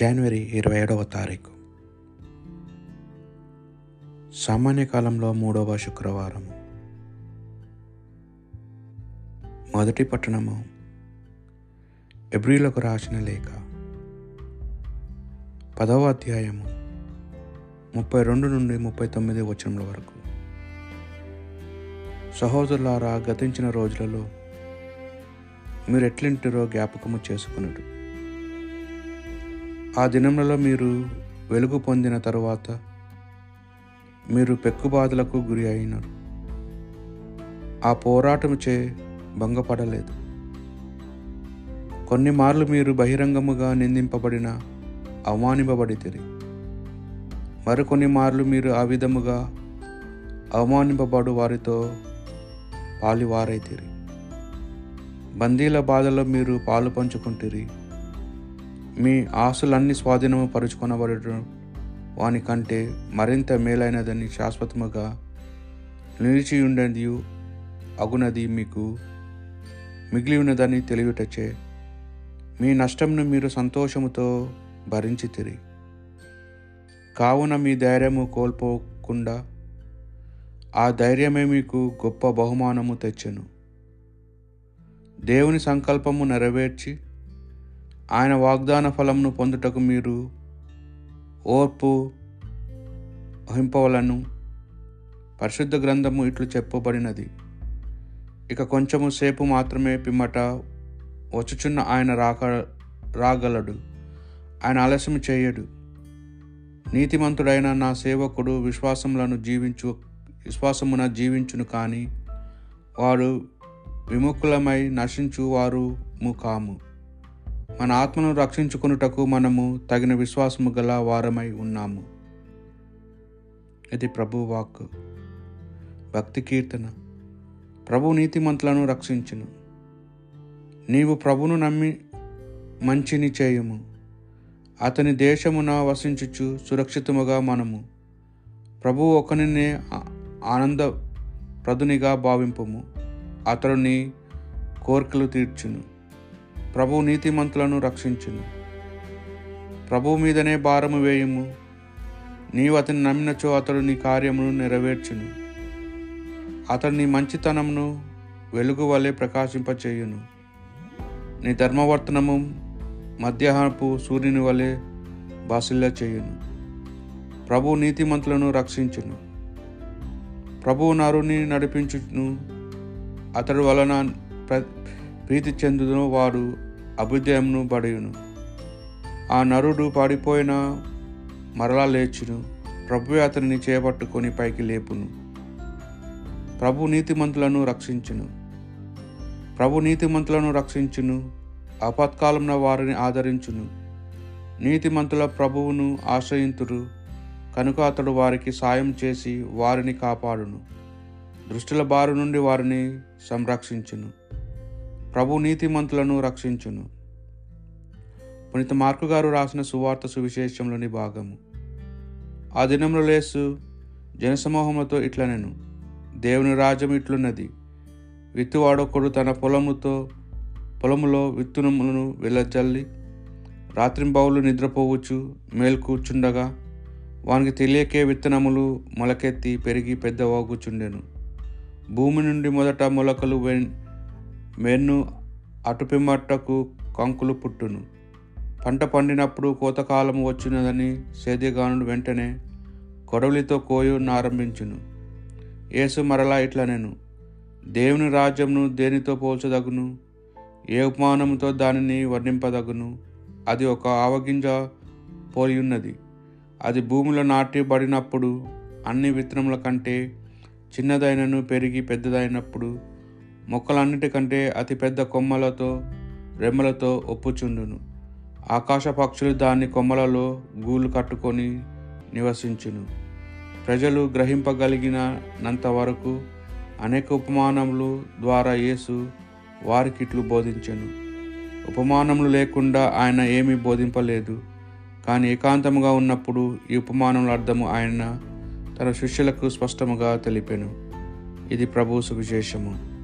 జనవరి ఇరవై ఏడవ తారీఖు. సామాన్య కాలంలో మూడవ శుక్రవారము మొదటి పట్టణము ఎబ్రిలకు రాసిన లేఖ. పదవ అధ్యాయము ముప్పై రెండు నుండి ముప్పై తొమ్మిది వచనముల వరకు. సహోదరులారా గతించిన రోజులలో మీరు ఎట్లింటిరో జ్ఞాపకము చేసుకున్నాడు ఆ దినములలో మీరు వెలుగు పొందిన తరువాత మీరు పెక్కుబాధలకు గురి అయినారు. ఆ పోరాటము చే భంగపడలేదు. కొన్ని మార్లు మీరు బహిరంగముగా నిందింపబడిన అవమానింపబడితిరి. మరికొన్ని మార్లు మీరు ఆ విధముగా అవమానింపబడు వారితో పాలివారైతిరి. బందీల బాధలో మీరు పాలు పంచుకుంటురి. మీ ఆశలన్నీ స్వాధీనము పరుచుకొనబడటం వాని కంటే మరింత మేలైనదని శాశ్వతముగా నిలిచి ఉండేది అగునది మీకు మిగిలి ఉన్నదని తెలియటచే. మీ నష్టంను మీరు సంతోషముతో భరించితిరి. కావున మీ ధైర్యము కోల్పోకుండా ఆ ధైర్యమే మీకు గొప్ప బహుమానము తెచ్చెను. దేవుని సంకల్పము నెరవేర్చి ఆయన వాగ్దాన ఫలంను పొందుటకు మీరు ఓర్పు వహింపవలను. పరిశుద్ధ గ్రంథము ఇట్లు చెప్పబడినది. ఇక కొంచెము సేపు మాత్రమే పిమ్మట వచ్చుచున్న ఆయన రాక రాగలడు. ఆయన ఆలస్యం చేయడు. నీతిమంతుడైన నా సేవకుడు విశ్వాసములను జీవించు విశ్వాసమున జీవించును కానీ వారు విముఖులమై నశించు వారు కాము. మన ఆత్మను రక్షించుకున్నటకు మనము తగిన విశ్వాసము గల వారమై ఉన్నాము. ఇది ప్రభు వాక్ భక్తి కీర్తన. ప్రభు నీతిమంతులను రక్షించును. నీవు ప్రభును నమ్మి మంచిని చేయుము. అతని దేశమున వసించుచు సురక్షితముగా మనము. ప్రభు ఒకనినే ఆనంద ప్రదునిగా భావింపము. అతడు నీ కోరికలు తీర్చును. ప్రభు నీతిమంతులను రక్షించును. ప్రభు మీదనే భారము వేయము. నీవు అతని నమ్మినచో అతడు నీ కార్యమును నెరవేర్చును. అతడు నీ మంచితనమును వెలుగు వలె ప్రకాశింపచేయును. నీ ధర్మవర్తనము మధ్యాహ్నపు సూర్యుని వలె బాసిల్లా చేయును ప్రభు నీతిమంతులను రక్షించును. ప్రభు నరుని నడిపించును. అతడు వలన ప్రీతి చెందును వారు అభ్యుదయంను బడియును ఆ నరుడు పడిపోయిన మరలా లేచును ప్రభు అతనిని చేపట్టుకొని పైకి లేపును. ప్రభు నీతిమంతులను రక్షించును. ప్రభు నీతిమంతులను రక్షించును ఆపత్కాలంలో వారిని ఆదరించును. నీతిమంతుల ప్రభువును ఆశ్రయింతురు కనుక అతడు వారికి సాయం చేసి వారిని కాపాడును. దృష్టిల బారు నుండి వారిని సంరక్షించును. ప్రభు నీతిమంతులను రక్షించును. పునీత మార్కు గారు రాసిన సువార్త సువిశేషంలోని భాగము. ఆ దినంలో లేసు జనసమూహములతో నేను దేవుని రాజ్యం ఇట్లున్నది. విత్తువాడొకడు తన పొలముతో పొలములో విత్తునములను వెళ్ళజల్లి రాత్రింబవులు నిద్రపోవచ్చు మేల్కూర్చుండగా వానికి తెలియకే విత్తనములు మొలకెత్తి పెరిగి పెద్దవాగుచుండెను. భూమి నుండి మొదట మొలకలు వెన్ను అటుపిమ్మట్టకు కంకులు పుట్టును. పంట పండినప్పుడు కోతకాలం వచ్చినదని సేద్యగానుడు వెంటనే కొడవలితో కోయు ఆరంభించును. యేసు మరలా ఇట్లా నేను దేవుని రాజ్యంను దేనితో పోల్చదగును? ఏ ఉపమానంతో దానిని వర్ణింపదగును? అది ఒక ఆవగింజ పోలి ఉన్నది అది భూమిలో నాటబడినప్పుడు అన్ని విత్తనముల కంటే చిన్నదైనను పెరిగి పెద్దదైనప్పుడు మొక్కలన్నిటికంటే అతిపెద్ద కొమ్మలతో రెమ్మలతో ఒప్పుచుండును. ఆకాశ పక్షులు దాని కొమ్మలలో గూళ్ళు కట్టుకొని నివసించును. ప్రజలు గ్రహింపగలిగినంత వరకు అనేక ఉపమానములు ద్వారా యేసు వారికి ఇట్లు బోధించను. ఉపమానములు లేకుండా ఆయన ఏమీ బోధింపలేదు. కానీ ఏకాంతముగా ఉన్నప్పుడు ఈ ఉపమానముల అర్థము ఆయన తన శిష్యులకు స్పష్టముగా తెలిపెను. ఇది ప్రభు సువిశేషము.